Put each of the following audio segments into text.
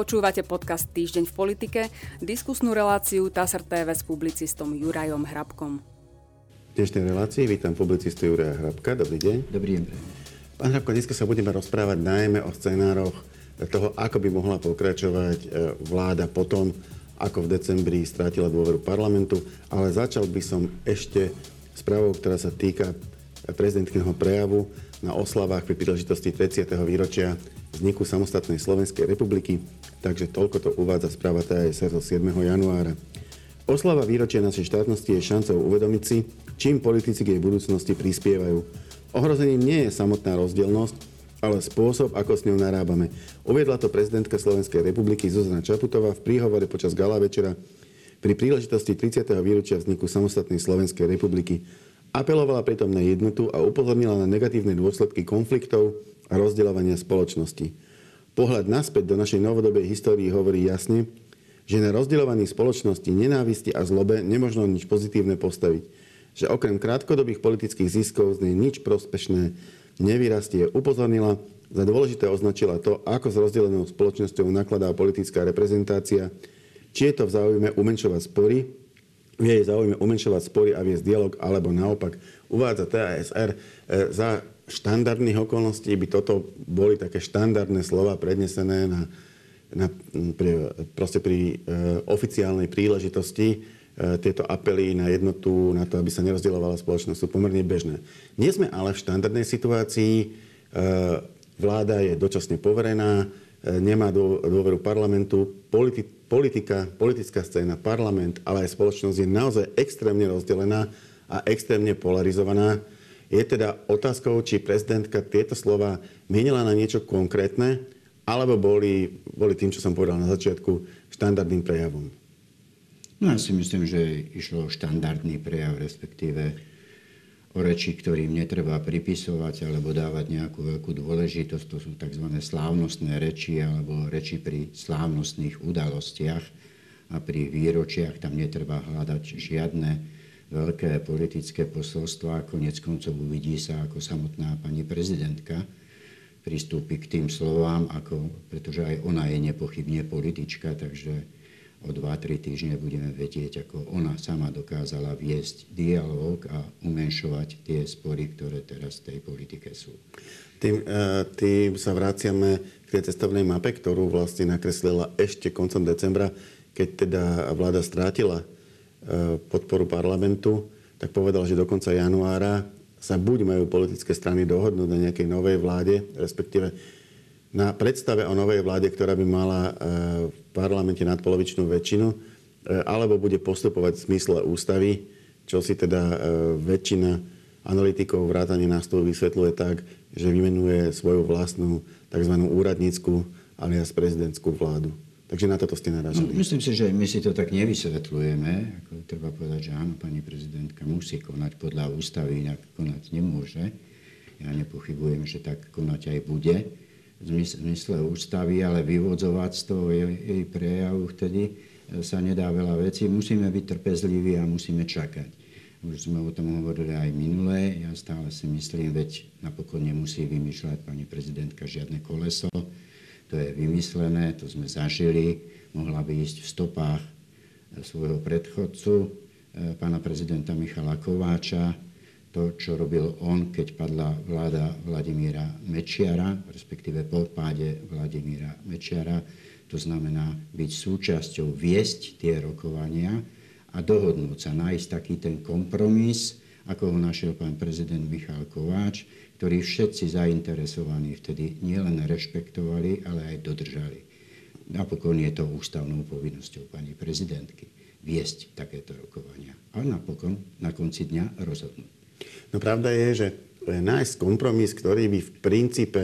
Počúvate podcast Týždeň v politike, diskusnú reláciu TASR TV s publicistom Jurajom Hrabkom. V dnešnej relácii vítam publicistu Juraja Hrabka. Dobrý deň. Dobrý deň. Pán Hrabko, dnes sa budeme rozprávať najmä o scenároch toho, ako by mohla pokračovať e, vláda potom, ako v decembri strátila dôveru parlamentu, ale začal by som ešte správou, ktorá sa týka prezidentského prejavu na oslavách pri príležitosti 30. výročia vzniku samostatnej Slovenskej republiky, takže toľko to uvádza správa TASR zo 7. januára. Oslava výročia našej štátnosti je šancou uvedomiť si, čím politici k jej budúcnosti prispievajú. Ohrozením nie je samotná rozdielnosť, ale spôsob, ako s ňou narábame. Uviedla to prezidentka Slovenskej republiky Zuzana Čaputová v príhovore počas gala večera pri príležitosti 30. výročia vzniku samostatnej Slovenskej republiky. Apelovala pritom na jednotu a upozornila na negatívne dôsledky konfliktov a rozdeľovania spoločnosti. Pohľad naspäť do našej novodobej histórii hovorí jasne, že na rozdeľovaní spoločnosti, nenávisti a zlobe nemožno nič pozitívne postaviť. Že okrem krátkodobých politických ziskov z nej nič prospešné nevyrastie. Upozornila, za dôležité označila to, ako s rozdelenou spoločnosťou nakladá politická reprezentácia, či je to v záujme umenšovať spory, v jej záujme umenšovať spory a viesť dialog, alebo naopak uvádza TASR. E, za štandardných okolností by toto boli také štandardné slova prednesené na, na, pri, proste pri e, oficiálnej príležitosti. E, tieto apely na jednotu, na to, aby sa nerozdielovala spoločnosť, sú pomerne bežné. Nie sme ale v štandardnej situácii. E, vláda je dočasne poverená, e, nemá dôveru parlamentu, politi- politika, politická scéna, parlament, ale aj spoločnosť je naozaj extrémne rozdelená a extrémne polarizovaná. Je teda otázkou, či prezidentka tieto slova menila na niečo konkrétne, alebo boli, boli tým, čo som povedal na začiatku, štandardným prejavom. No ja si myslím, že išlo o štandardný prejav, respektíve o reči, ktorým netreba pripisovať alebo dávať nejakú veľkú dôležitosť. To sú tzv. slávnostné reči alebo reči pri slávnostných udalostiach a pri výročiach tam netreba hľadať žiadne veľké politické posolstva. Konec koncov uvidí sa, ako samotná pani prezidentka pristúpi k tým slovám, ako, pretože aj ona je nepochybne politička, takže o 2-3 týždne budeme vedieť, ako ona sama dokázala viesť dialog a umenšovať tie spory, ktoré teraz v tej politike sú. Tým, e, tým sa vraciame k tej cestovnej mape, ktorú vlastne nakreslila ešte koncom decembra, keď teda vláda strátila podporu parlamentu, tak povedal, že do konca januára sa buď majú politické strany dohodnúť na nejakej novej vláde, respektíve na predstave o novej vláde, ktorá by mala e, v parlamente nadpolovičnú väčšinu, e, alebo bude postupovať v zmysle ústavy, čo si teda väčšina analytikov vrátane nás tu vysvetľuje tak, že vymenuje svoju vlastnú tzv. úradnícku alias prezidentskú vládu. Takže na toto ste naražali. No, myslím si, že my si to tak nevysvetľujeme. Ako treba povedať, že áno, pani prezidentka musí konať podľa ústavy, inak konať nemôže. Ja nepochybujem, že tak konať aj bude v zmysle ústavy, ale vyvodzovať z toho jej, jej prejavu vtedy e, sa nedá veľa vecí. Musíme byť trpezliví a musíme čakať. Už sme o tom hovorili aj minulé. Ja stále si myslím, veď napokon nemusí vymýšľať pani prezidentka žiadne koleso. To je vymyslené, to sme zažili. Mohla by ísť v stopách e, svojho predchodcu, e, pána prezidenta Michala Kováča, to, čo robil on, keď padla vláda Vladimíra Mečiara, respektíve po páde Vladimíra Mečiara. To znamená byť súčasťou, viesť tie rokovania a dohodnúť sa, nájsť taký ten kompromis, ako ho našiel pán prezident Michal Kováč, ktorý všetci zainteresovaní vtedy nielen rešpektovali, ale aj dodržali. Napokon je to ústavnou povinnosťou pani prezidentky viesť takéto rokovania. A napokon na konci dňa rozhodnúť. No pravda je, že nájsť kompromis, ktorý by v princípe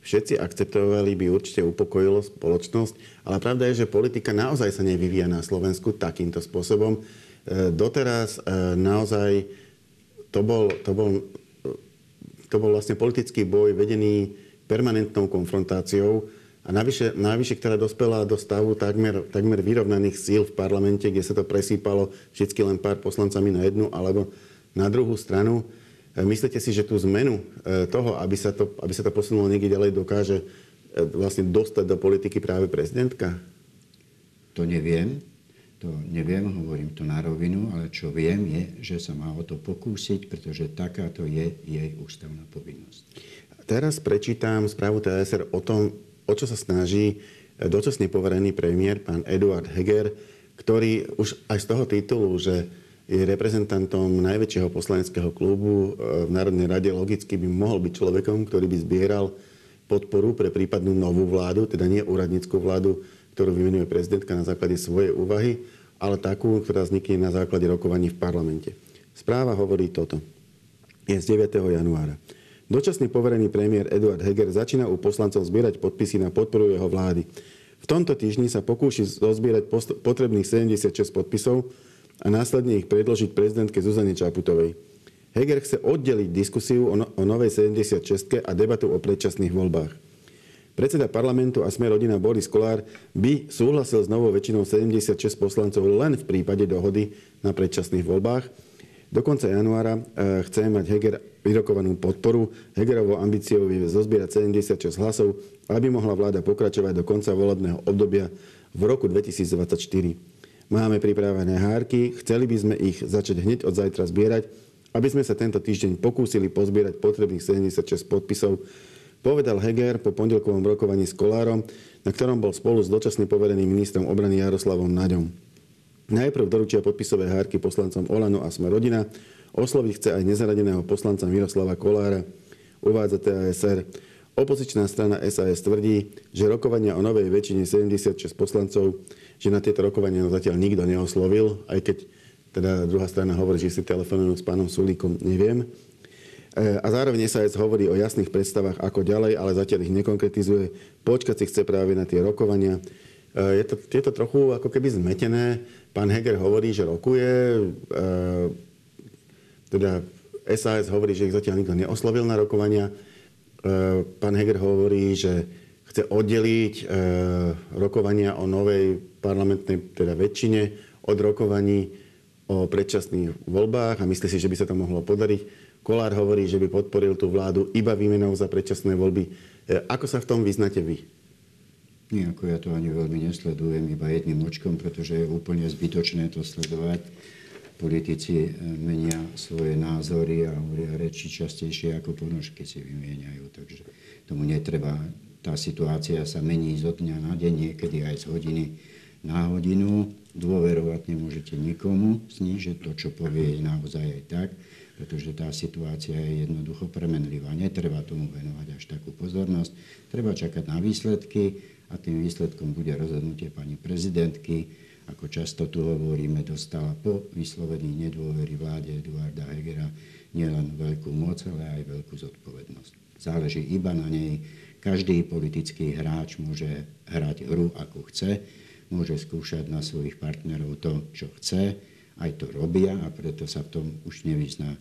všetci akceptovali, by určite upokojilo spoločnosť. Ale pravda je, že politika naozaj sa nevyvíja na Slovensku takýmto spôsobom. E, doteraz e, naozaj to bol, to bol, to bol vlastne politický boj vedený permanentnou konfrontáciou a navyše, navyše ktorá dospela do stavu takmer, takmer vyrovnaných síl v parlamente, kde sa to presýpalo vždy len pár poslancami na jednu alebo na druhú stranu, e, myslíte si, že tú zmenu e, toho, aby sa to, aby sa to posunulo niekde ďalej, dokáže e, vlastne dostať do politiky práve prezidentka? To neviem. To neviem, hovorím to na rovinu, ale čo viem je, že sa má o to pokúsiť, pretože takáto je jej ústavná povinnosť. Teraz prečítam správu TSR o tom, o čo sa snaží dočasne poverený premiér, pán Eduard Heger, ktorý už aj z toho titulu, že je reprezentantom najväčšieho poslaneckého klubu e, v Národnej rade, logicky by mohol byť človekom, ktorý by zbieral podporu pre prípadnú novú vládu, teda nie úradníckú vládu, ktorú vymenuje prezidentka na základe svojej úvahy, ale takú, ktorá vznikne na základe rokovaní v parlamente. Správa hovorí toto. Je z 9. januára. Dočasný poverený premiér Eduard Heger začína u poslancov zbierať podpisy na podporu jeho vlády. V tomto týždni sa pokúši zozbierať potrebných 76 podpisov a následne ich predložiť prezidentke Zuzane Čaputovej. Heger chce oddeliť diskusiu o, no- novej 76 a debatu o predčasných voľbách. Predseda parlamentu a sme rodina Boris Kolár by súhlasil s novou väčšinou 76 poslancov len v prípade dohody na predčasných voľbách. Do konca januára e, chce mať Heger vyrokovanú podporu. Hegerovou ambíciou je zozbierať 76 hlasov, aby mohla vláda pokračovať do konca volebného obdobia v roku 2024. Máme pripravené hárky, chceli by sme ich začať hneď od zajtra zbierať, aby sme sa tento týždeň pokúsili pozbierať potrebných 76 podpisov povedal Heger po pondelkovom rokovaní s Kolárom, na ktorom bol spolu s dočasne povereným ministrom obrany Jaroslavom Naďom. Najprv doručia podpisové hárky poslancom Olano a Sme rodina, osloviť chce aj nezaradeného poslanca Miroslava Kolára, uvádza TASR. Opozičná strana SAS tvrdí, že rokovania o novej väčšine 76 poslancov, že na tieto rokovania zatiaľ nikto neoslovil, aj keď teda druhá strana hovorí, že si telefonujú s pánom Sulíkom, neviem. E, a zároveň aj hovorí o jasných predstavách, ako ďalej, ale zatiaľ ich nekonkretizuje. Počkať si chce práve na tie rokovania. E, je to, je to trochu ako keby zmetené. Pán Heger hovorí, že rokuje. E, teda SAS hovorí, že ich zatiaľ nikto neoslovil na rokovania. Pán Heger hovorí, že chce oddeliť rokovania o novej parlamentnej teda väčšine od rokovaní o predčasných voľbách a myslí si, že by sa to mohlo podariť. Kolár hovorí, že by podporil tú vládu iba výmenou za predčasné voľby. E, ako sa v tom vyznáte vy? Nie, ako ja to ani veľmi nesledujem, iba jedným očkom, pretože je úplne zbytočné to sledovať. Politici e, menia svoje názory a hovoria reči častejšie ako ponožky si vymieňajú, takže tomu netreba. Tá situácia sa mení zo dňa na deň, niekedy aj z hodiny na hodinu. Dôverovať nemôžete nikomu, snížiť to, čo povie, je naozaj aj tak pretože tá situácia je jednoducho premenlivá. Netreba tomu venovať až takú pozornosť. Treba čakať na výsledky a tým výsledkom bude rozhodnutie pani prezidentky. Ako často tu hovoríme, dostala po vyslovení nedôvery vláde Eduarda Hegera nielen veľkú moc, ale aj veľkú zodpovednosť. Záleží iba na nej. Každý politický hráč môže hrať hru ako chce, môže skúšať na svojich partnerov to, čo chce, aj to robia a preto sa v tom už nevyzná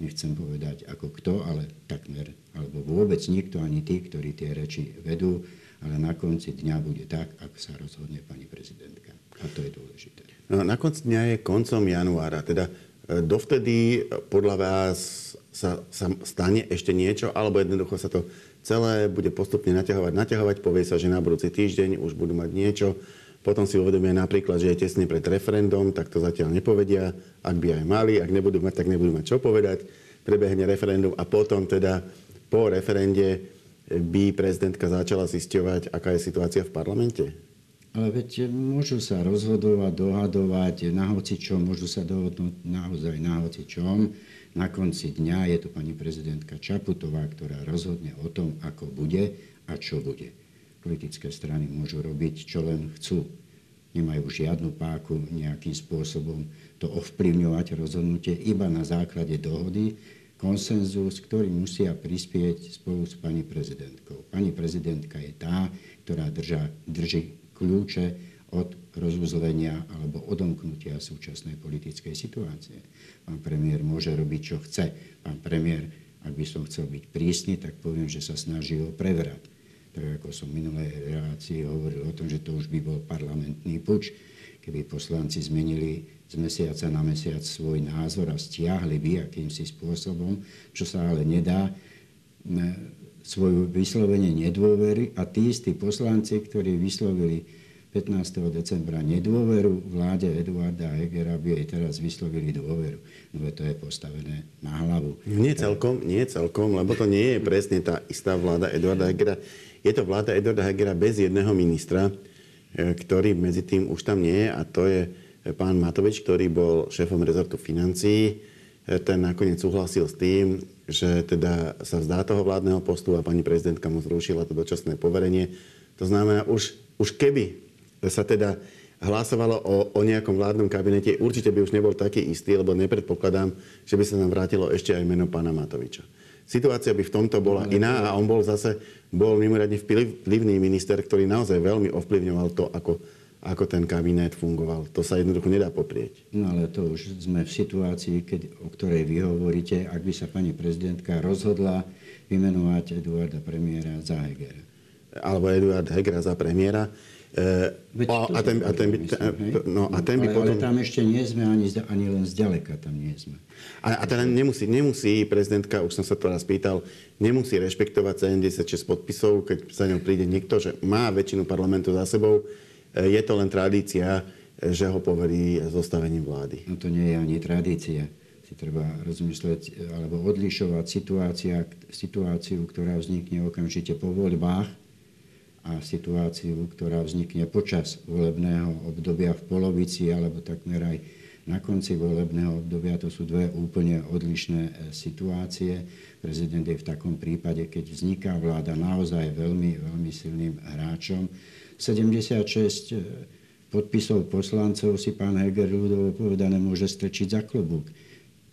nechcem povedať ako kto, ale takmer, alebo vôbec nikto, ani tí, ktorí tie reči vedú, ale na konci dňa bude tak, ako sa rozhodne pani prezidentka. A to je dôležité. No, na konci dňa je koncom januára, teda e, dovtedy e, podľa vás sa, sa stane ešte niečo, alebo jednoducho sa to celé bude postupne naťahovať, naťahovať, povie sa, že na budúci týždeň už budú mať niečo, potom si uvedomia napríklad, že je tesne pred referendum, tak to zatiaľ nepovedia. Ak by aj mali, ak nebudú mať, tak nebudú mať čo povedať. Prebehne referendum a potom teda po referende by prezidentka začala zisťovať, aká je situácia v parlamente? Ale veď môžu sa rozhodovať, dohadovať na hoci čom, môžu sa dohodnúť naozaj na hoci čom. Na konci dňa je to pani prezidentka Čaputová, ktorá rozhodne o tom, ako bude a čo bude politické strany môžu robiť, čo len chcú. Nemajú žiadnu páku nejakým spôsobom to ovplyvňovať rozhodnutie iba na základe dohody, konsenzus, ktorý musia prispieť spolu s pani prezidentkou. Pani prezidentka je tá, ktorá drža, drží kľúče od rozuzlenia alebo odomknutia súčasnej politickej situácie. Pán premiér môže robiť, čo chce. Pán premiér, ak by som chcel byť prísny, tak poviem, že sa snaží o prevrat tak ako som v minulej hovoril o tom, že to už by bol parlamentný puč, keby poslanci zmenili z mesiaca na mesiac svoj názor a stiahli by akýmsi spôsobom, čo sa ale nedá. svoju vyslovenie nedôvery a tí istí poslanci, ktorí vyslovili 15. decembra nedôveru vláde Eduarda Hegera by jej teraz vyslovili dôveru. No to je postavené na hlavu. Nie celkom, nie celkom, lebo to nie je presne tá istá vláda Eduarda Hegera. Je to vláda Eduarda Hegera bez jedného ministra, e, ktorý medzi tým už tam nie je a to je pán Matovič, ktorý bol šéfom rezortu financií. E, ten nakoniec súhlasil s tým, že teda sa vzdá toho vládneho postu a pani prezidentka mu zrušila to dočasné poverenie. To znamená, už, už keby sa teda hlasovalo o, o nejakom vládnom kabinete, určite by už nebol taký istý, lebo nepredpokladám, že by sa nám vrátilo ešte aj meno pána Matoviča. Situácia by v tomto bola iná a on bol zase bol mimoriadne vplyvný minister, ktorý naozaj veľmi ovplyvňoval to, ako ako ten kabinet fungoval. To sa jednoducho nedá poprieť. No ale to už sme v situácii, keď, o ktorej vy hovoríte, ak by sa pani prezidentka rozhodla vymenovať Eduarda premiéra za Hegera. Alebo Eduard Hegera za premiéra. Veď a, a, ten, a, ten by, ten, no, a ten by ale, potom... ale tam ešte nie sme ani, ani len zďaleka tam nie sme. A, a teda nemusí, nemusí prezidentka, už som sa to raz pýtal, nemusí rešpektovať 76 podpisov, keď sa ňou príde niekto, že má väčšinu parlamentu za sebou, je to len tradícia, že ho poverí zostavením vlády. No to nie je ani tradícia. Si treba rozmyslieť alebo odlišovať situácia, situáciu, ktorá vznikne okamžite po voľbách a situáciu, ktorá vznikne počas volebného obdobia v polovici alebo takmer aj na konci volebného obdobia. To sú dve úplne odlišné e, situácie. Prezident je v takom prípade, keď vzniká vláda naozaj veľmi, veľmi silným hráčom, 76 eh, podpisov poslancov si pán Heger ľudovo povedané môže strčiť za klobúk.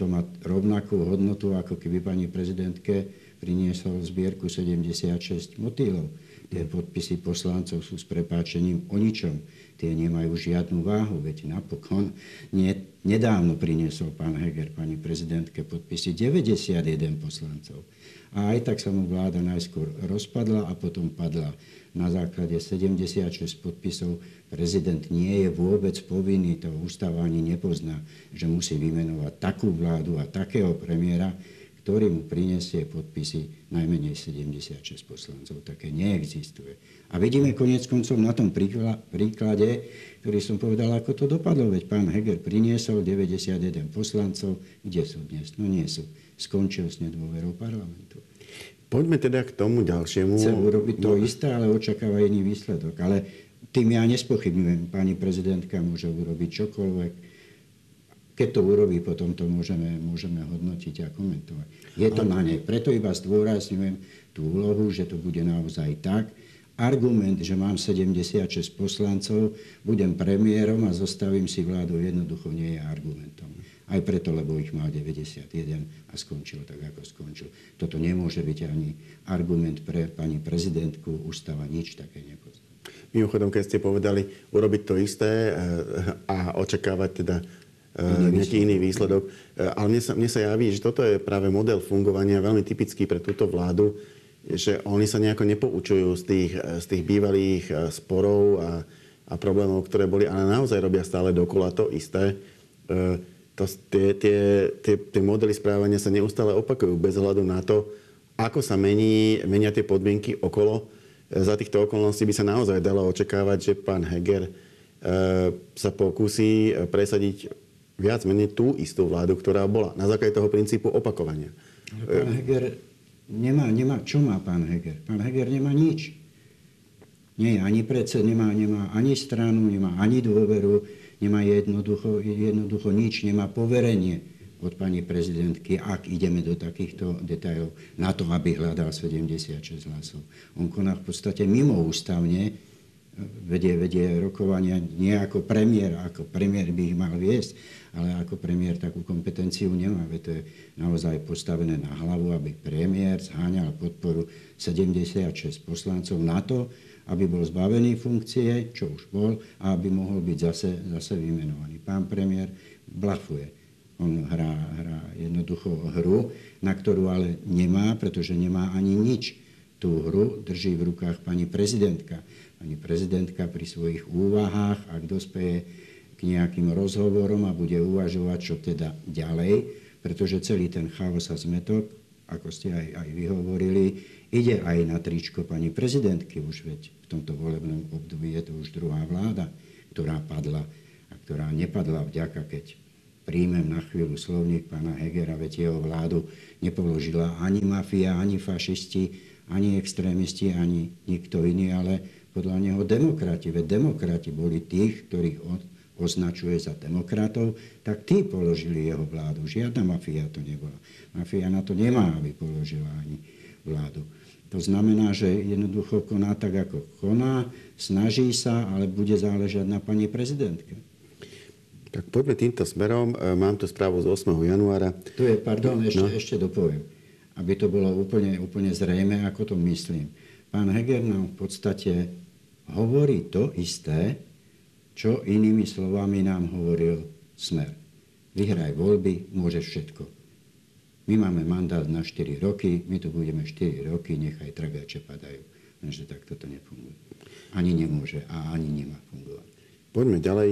To má rovnakú hodnotu, ako keby pani prezidentke priniesol zbierku 76 motýlov. Tie podpisy poslancov sú s prepáčením o ničom. Tie nemajú žiadnu váhu, veď napokon nie, nedávno priniesol pán Heger pani prezidentke podpisy 91 poslancov. A aj tak sa mu vláda najskôr rozpadla a potom padla na základe 76 podpisov prezident nie je vôbec povinný, to ústava ani nepozná, že musí vymenovať takú vládu a takého premiéra, ktorý mu prinesie podpisy najmenej 76 poslancov. Také neexistuje. A vidíme konec koncov na tom príklade, ktorý som povedal, ako to dopadlo. Veď pán Heger priniesol 91 poslancov. Kde sú dnes? No nie sú. Skončil s nedôverou parlamentu. Poďme teda k tomu ďalšiemu. Chce urobiť to no. isté, ale očakáva iný výsledok. Ale tým ja nespochybňujem. Pani prezidentka môže urobiť čokoľvek. Keď to urobí, potom to môžeme, môžeme hodnotiť a komentovať. Je to na nej. Preto iba zdôrazňujem tú úlohu, že to bude naozaj tak. Argument, že mám 76 poslancov, budem premiérom a zostavím si vládu, jednoducho nie je argumentom. Aj preto, lebo ich mal 91 a skončil tak, ako skončil. Toto nemôže byť ani argument pre pani prezidentku. Ústava nič také nepozná. Mimochodom, keď ste povedali urobiť to isté eh, a očakávať teda eh, nejaký iný výsledok. Eh, ale mne sa, mne sa javí, že toto je práve model fungovania veľmi typický pre túto vládu, že oni sa nejako nepoučujú z tých, z tých bývalých sporov a, a problémov, ktoré boli, ale naozaj robia stále dokola to isté to, tie, tie, tie, tie modely správania sa neustále opakujú bez hľadu na to, ako sa mení, menia tie podmienky okolo. Za týchto okolností by sa naozaj dalo očakávať, že pán Heger e, sa pokúsi presadiť viac menej tú istú vládu, ktorá bola na základe toho princípu opakovania. Ale pán Heger nemá, nemá, čo má pán Heger? Pán Heger nemá nič. Nie ani predsed, nemá, nemá ani stranu, nemá ani dôveru nemá jednoducho, jednoducho nič, nemá poverenie od pani prezidentky, ak ideme do takýchto detajlov, na to, aby hľadal 76 hlasov. On koná v podstate mimoústavne, vedie, vedie rokovania nie ako premiér, ako premiér by ich mal viesť, ale ako premiér takú kompetenciu nemá. Veď to je naozaj postavené na hlavu, aby premiér zháňal podporu 76 poslancov na to, aby bol zbavený funkcie, čo už bol, a aby mohol byť zase, zase vymenovaný. Pán premiér blafuje. On hrá, hrá jednoducho hru, na ktorú ale nemá, pretože nemá ani nič. Tú hru drží v rukách pani prezidentka. Pani prezidentka pri svojich úvahách, ak dospeje k nejakým rozhovorom a bude uvažovať, čo teda ďalej, pretože celý ten chaos a zmetok, ako ste aj, aj vyhovorili, ide aj na tričko pani prezidentky už, veď v tomto volebnom období je to už druhá vláda, ktorá padla a ktorá nepadla vďaka, keď príjmem na chvíľu slovník pána Hegera, veď jeho vládu nepoložila ani mafia, ani fašisti, ani extrémisti, ani nikto iný, ale podľa neho demokrati. Veď demokrati boli tých, ktorých on označuje za demokratov, tak tí položili jeho vládu. Žiadna mafia to nebola. Mafia na to nemá, aby položila ani vládu. To znamená, že jednoducho koná tak, ako koná, snaží sa, ale bude záležať na pani prezidentke. Tak poďme týmto smerom. E, mám tu správu z 8. januára. Tu je, pardon, ešte, no. ešte dopoviem, aby to bolo úplne, úplne zrejme, ako to myslím. Pán Heger nám v podstate hovorí to isté, čo inými slovami nám hovoril Smer. Vyhraj voľby, môžeš všetko. My máme mandát na 4 roky, my tu budeme 4 roky, nechaj tragače padajú. Lenže tak toto nefunguje. Ani nemôže a ani nemá fungovať. Poďme ďalej.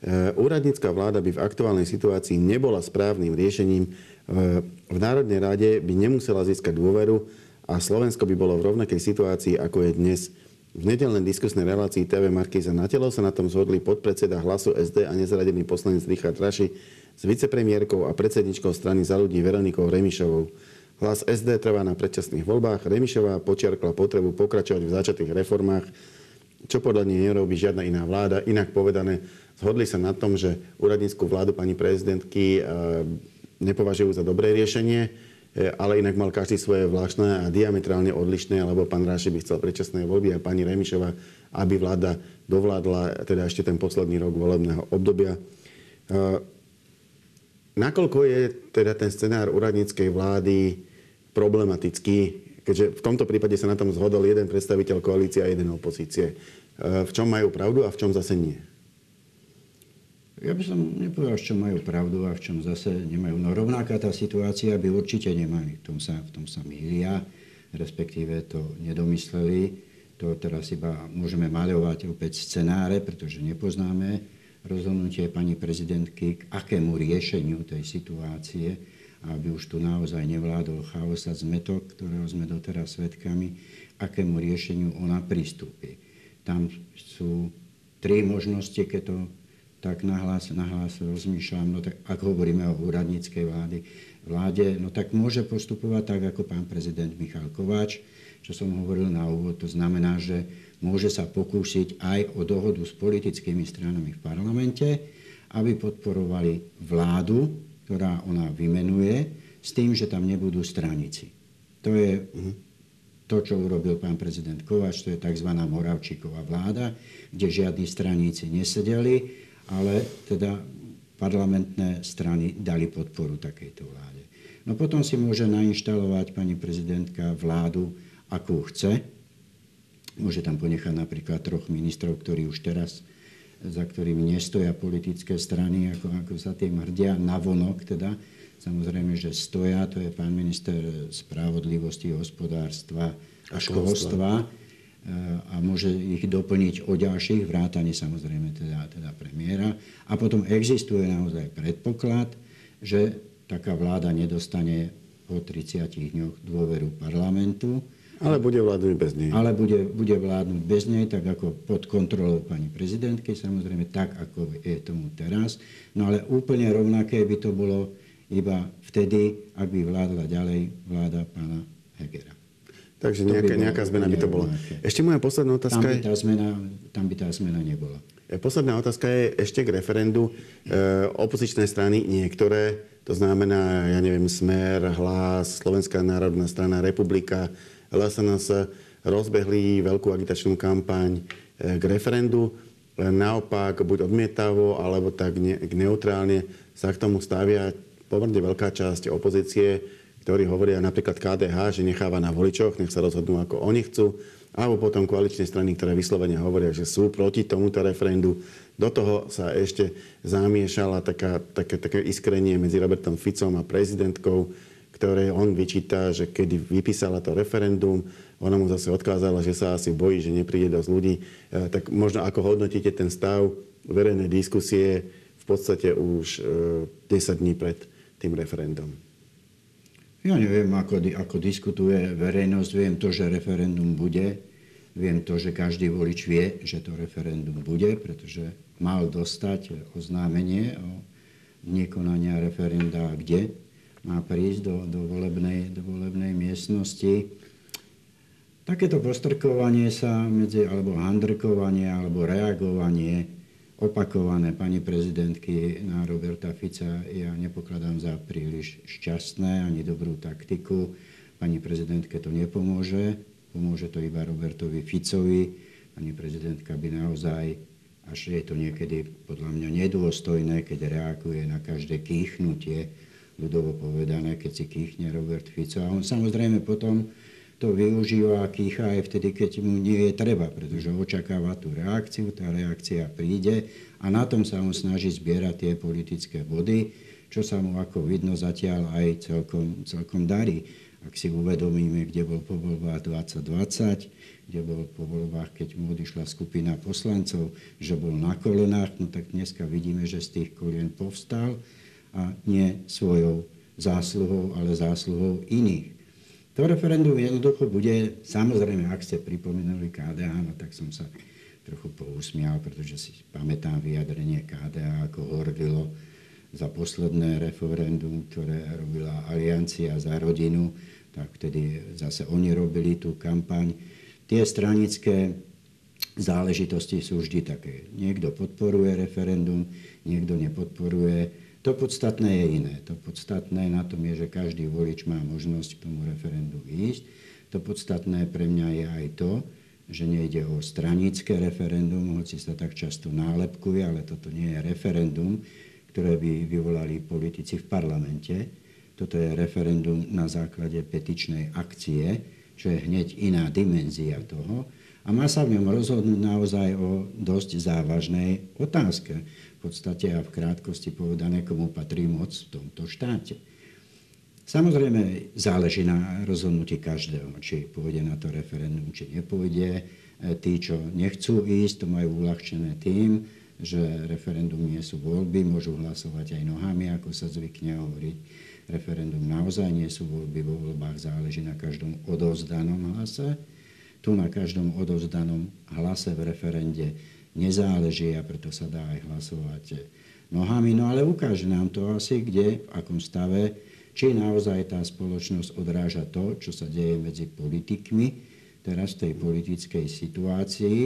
Eh, úradnícka vláda by v aktuálnej situácii nebola správnym riešením. Eh, v Národnej rade by nemusela získať dôveru a Slovensko by bolo v rovnakej situácii, ako je dnes. V nedelnej diskusnej relácii TV Markíza na telo sa na tom zhodli podpredseda hlasu SD a nezradený poslanec Richard Raši s vicepremiérkou a predsedničkou strany za ľudí Veronikou Remišovou. Hlas SD trvá na predčasných voľbách. Remišová počiarkla potrebu pokračovať v začatých reformách, čo podľa nej nerobí žiadna iná vláda. Inak povedané, Zhodli sa na tom, že úradníckú vládu pani prezidentky eh, nepovažujú za dobré riešenie, eh, ale inak mal každý svoje zvláštne a diametrálne odlišné, lebo pán Ráši by chcel predčasné voľby a pani Remišova, aby vláda dovládla teda ešte ten posledný rok volebného obdobia. Eh, nakoľko je teda ten scenár úradníckej vlády problematický, keďže v tomto prípade sa na tom zhodol jeden predstaviteľ koalície a jeden opozície. V čom majú pravdu a v čom zase nie? Ja by som nepovedal, v čom majú pravdu a v čom zase nemajú. No rovnaká tá situácia by určite nemali. V tom sa, v tom sa mýlia, respektíve to nedomysleli. To teraz iba môžeme maľovať opäť scenáre, pretože nepoznáme rozhodnutie pani prezidentky k akému riešeniu tej situácie, aby už tu naozaj nevládol chaos a zmetok, ktorého sme doteraz svedkami, akému riešeniu ona pristúpi. Tam sú tri možnosti, keď to tak nahlas, nahlas rozmýšľam, no tak ak hovoríme o úradníckej vlády, vláde, no tak môže postupovať tak, ako pán prezident Michal Kováč, čo som hovoril na úvod. To znamená, že môže sa pokúsiť aj o dohodu s politickými stranami v parlamente, aby podporovali vládu, ktorá ona vymenuje, s tým, že tam nebudú stranici. To je to, čo urobil pán prezident Kováč, to je tzv. Moravčíková vláda, kde žiadni straníci nesedeli ale teda parlamentné strany dali podporu takejto vláde. No potom si môže nainštalovať pani prezidentka vládu, akú chce. Môže tam ponechať napríklad troch ministrov, ktorí už teraz za ktorými nestoja politické strany, ako, ako sa tým hrdia, navonok teda. Samozrejme, že stoja, to je pán minister spravodlivosti, hospodárstva a školstva a môže ich doplniť o ďalších, vrátane samozrejme teda, teda premiéra. A potom existuje naozaj predpoklad, že taká vláda nedostane po 30 dňoch dôveru parlamentu. Ale bude vládnuť bez nej. Ale bude, bude vládnuť bez nej, tak ako pod kontrolou pani prezidentky, samozrejme tak, ako je tomu teraz. No ale úplne rovnaké by to bolo iba vtedy, ak by vládla ďalej vláda pána Hegera. Takže nejaká, by nejaká zmena by to bola. Ešte moja posledná otázka tam by tá zmena, tam by tá zmena nebola. E, posledná otázka je ešte k referendu. E, opozičné strany, niektoré, to znamená, ja neviem, Smer, Hlas, Slovenská národná strana, Republika, LSNS, rozbehli veľkú agitačnú kampaň e, k referendu. Len naopak, buď odmietavo, alebo tak ne, neutrálne sa k tomu stavia pomerne veľká časť opozície ktorí hovoria napríklad KDH, že necháva na voličoch, nech sa rozhodnú, ako oni chcú, alebo potom koaličné strany, ktoré vyslovene hovoria, že sú proti tomuto referendu. Do toho sa ešte zamiešala taká, také, také iskrenie medzi Robertom Ficom a prezidentkou, ktoré on vyčíta, že kedy vypísala to referendum, ona mu zase odkázala, že sa asi bojí, že nepríde dosť ľudí. E, tak možno ako hodnotíte ten stav verejnej diskusie v podstate už 10 e, dní pred tým referendum? Ja neviem, ako, ako diskutuje verejnosť. Viem to, že referendum bude. Viem to, že každý volič vie, že to referendum bude, pretože mal dostať oznámenie o nekonania referenda, kde má prísť do, do, volebnej, do volebnej miestnosti. Takéto postrkovanie sa medzi, alebo handrkovanie, alebo reagovanie opakované pani prezidentky na Roberta Fica ja nepokladám za príliš šťastné ani dobrú taktiku. Pani prezidentke to nepomôže, pomôže to iba Robertovi Ficovi. Pani prezidentka by naozaj, až je to niekedy podľa mňa nedôstojné, keď reaguje na každé kýchnutie, ľudovo povedané, keď si kýchne Robert Fico. A on samozrejme potom to využíva kýcha aj vtedy, keď mu nie je treba, pretože očakáva tú reakciu, tá reakcia príde a na tom sa on snaží zbierať tie politické body, čo sa mu ako vidno zatiaľ aj celkom, celkom darí. Ak si uvedomíme, kde bol po voľbách 2020, kde bol po voľbách, keď mu odišla skupina poslancov, že bol na kolenách, no tak dneska vidíme, že z tých kolien povstal a nie svojou zásluhou, ale zásluhou iných. To referendum jednoducho bude, samozrejme, ak ste pripomenuli KDA, no tak som sa trochu pousmial, pretože si pamätám vyjadrenie KDA, ako horvilo za posledné referendum, ktoré robila Aliancia za rodinu, tak vtedy zase oni robili tú kampaň. Tie stranické záležitosti sú vždy také. Niekto podporuje referendum, niekto nepodporuje to podstatné je iné. To podstatné na tom je, že každý volič má možnosť k tomu referendu ísť. To podstatné pre mňa je aj to, že nejde o stranické referendum, hoci sa tak často nálepkuje, ale toto nie je referendum, ktoré by vyvolali politici v parlamente. Toto je referendum na základe petičnej akcie, čo je hneď iná dimenzia toho. A má sa v ňom rozhodnúť naozaj o dosť závažnej otázke v podstate a v krátkosti povedané, komu patrí moc v tomto štáte. Samozrejme, záleží na rozhodnutí každého, či pôjde na to referendum, či nepôjde. E, tí, čo nechcú ísť, to majú uľahčené tým, že referendum nie sú voľby, môžu hlasovať aj nohami, ako sa zvykne hovoriť. Referendum naozaj nie sú voľby, vo voľbách záleží na každom odovzdanom hlase. Tu na každom odovzdanom hlase v referende nezáleží a preto sa dá aj hlasovať nohami. No ale ukáže nám to asi, kde, v akom stave, či naozaj tá spoločnosť odráža to, čo sa deje medzi politikmi teraz v tej politickej situácii,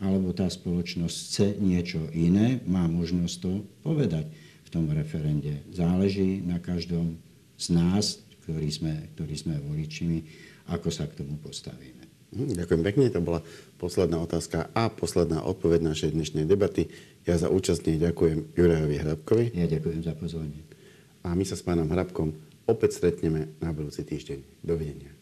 alebo tá spoločnosť chce niečo iné, má možnosť to povedať v tom referende. Záleží na každom z nás, ktorí sme, ktorí sme voličmi, ako sa k tomu postavíme. Hm, ďakujem pekne, to bola posledná otázka a posledná odpoveď našej dnešnej debaty. Ja za účasť ďakujem Jurajovi Hrabkovi. Ja ďakujem za pozornie. A my sa s pánom Hrabkom opäť stretneme na budúci týždeň. Dovidenia.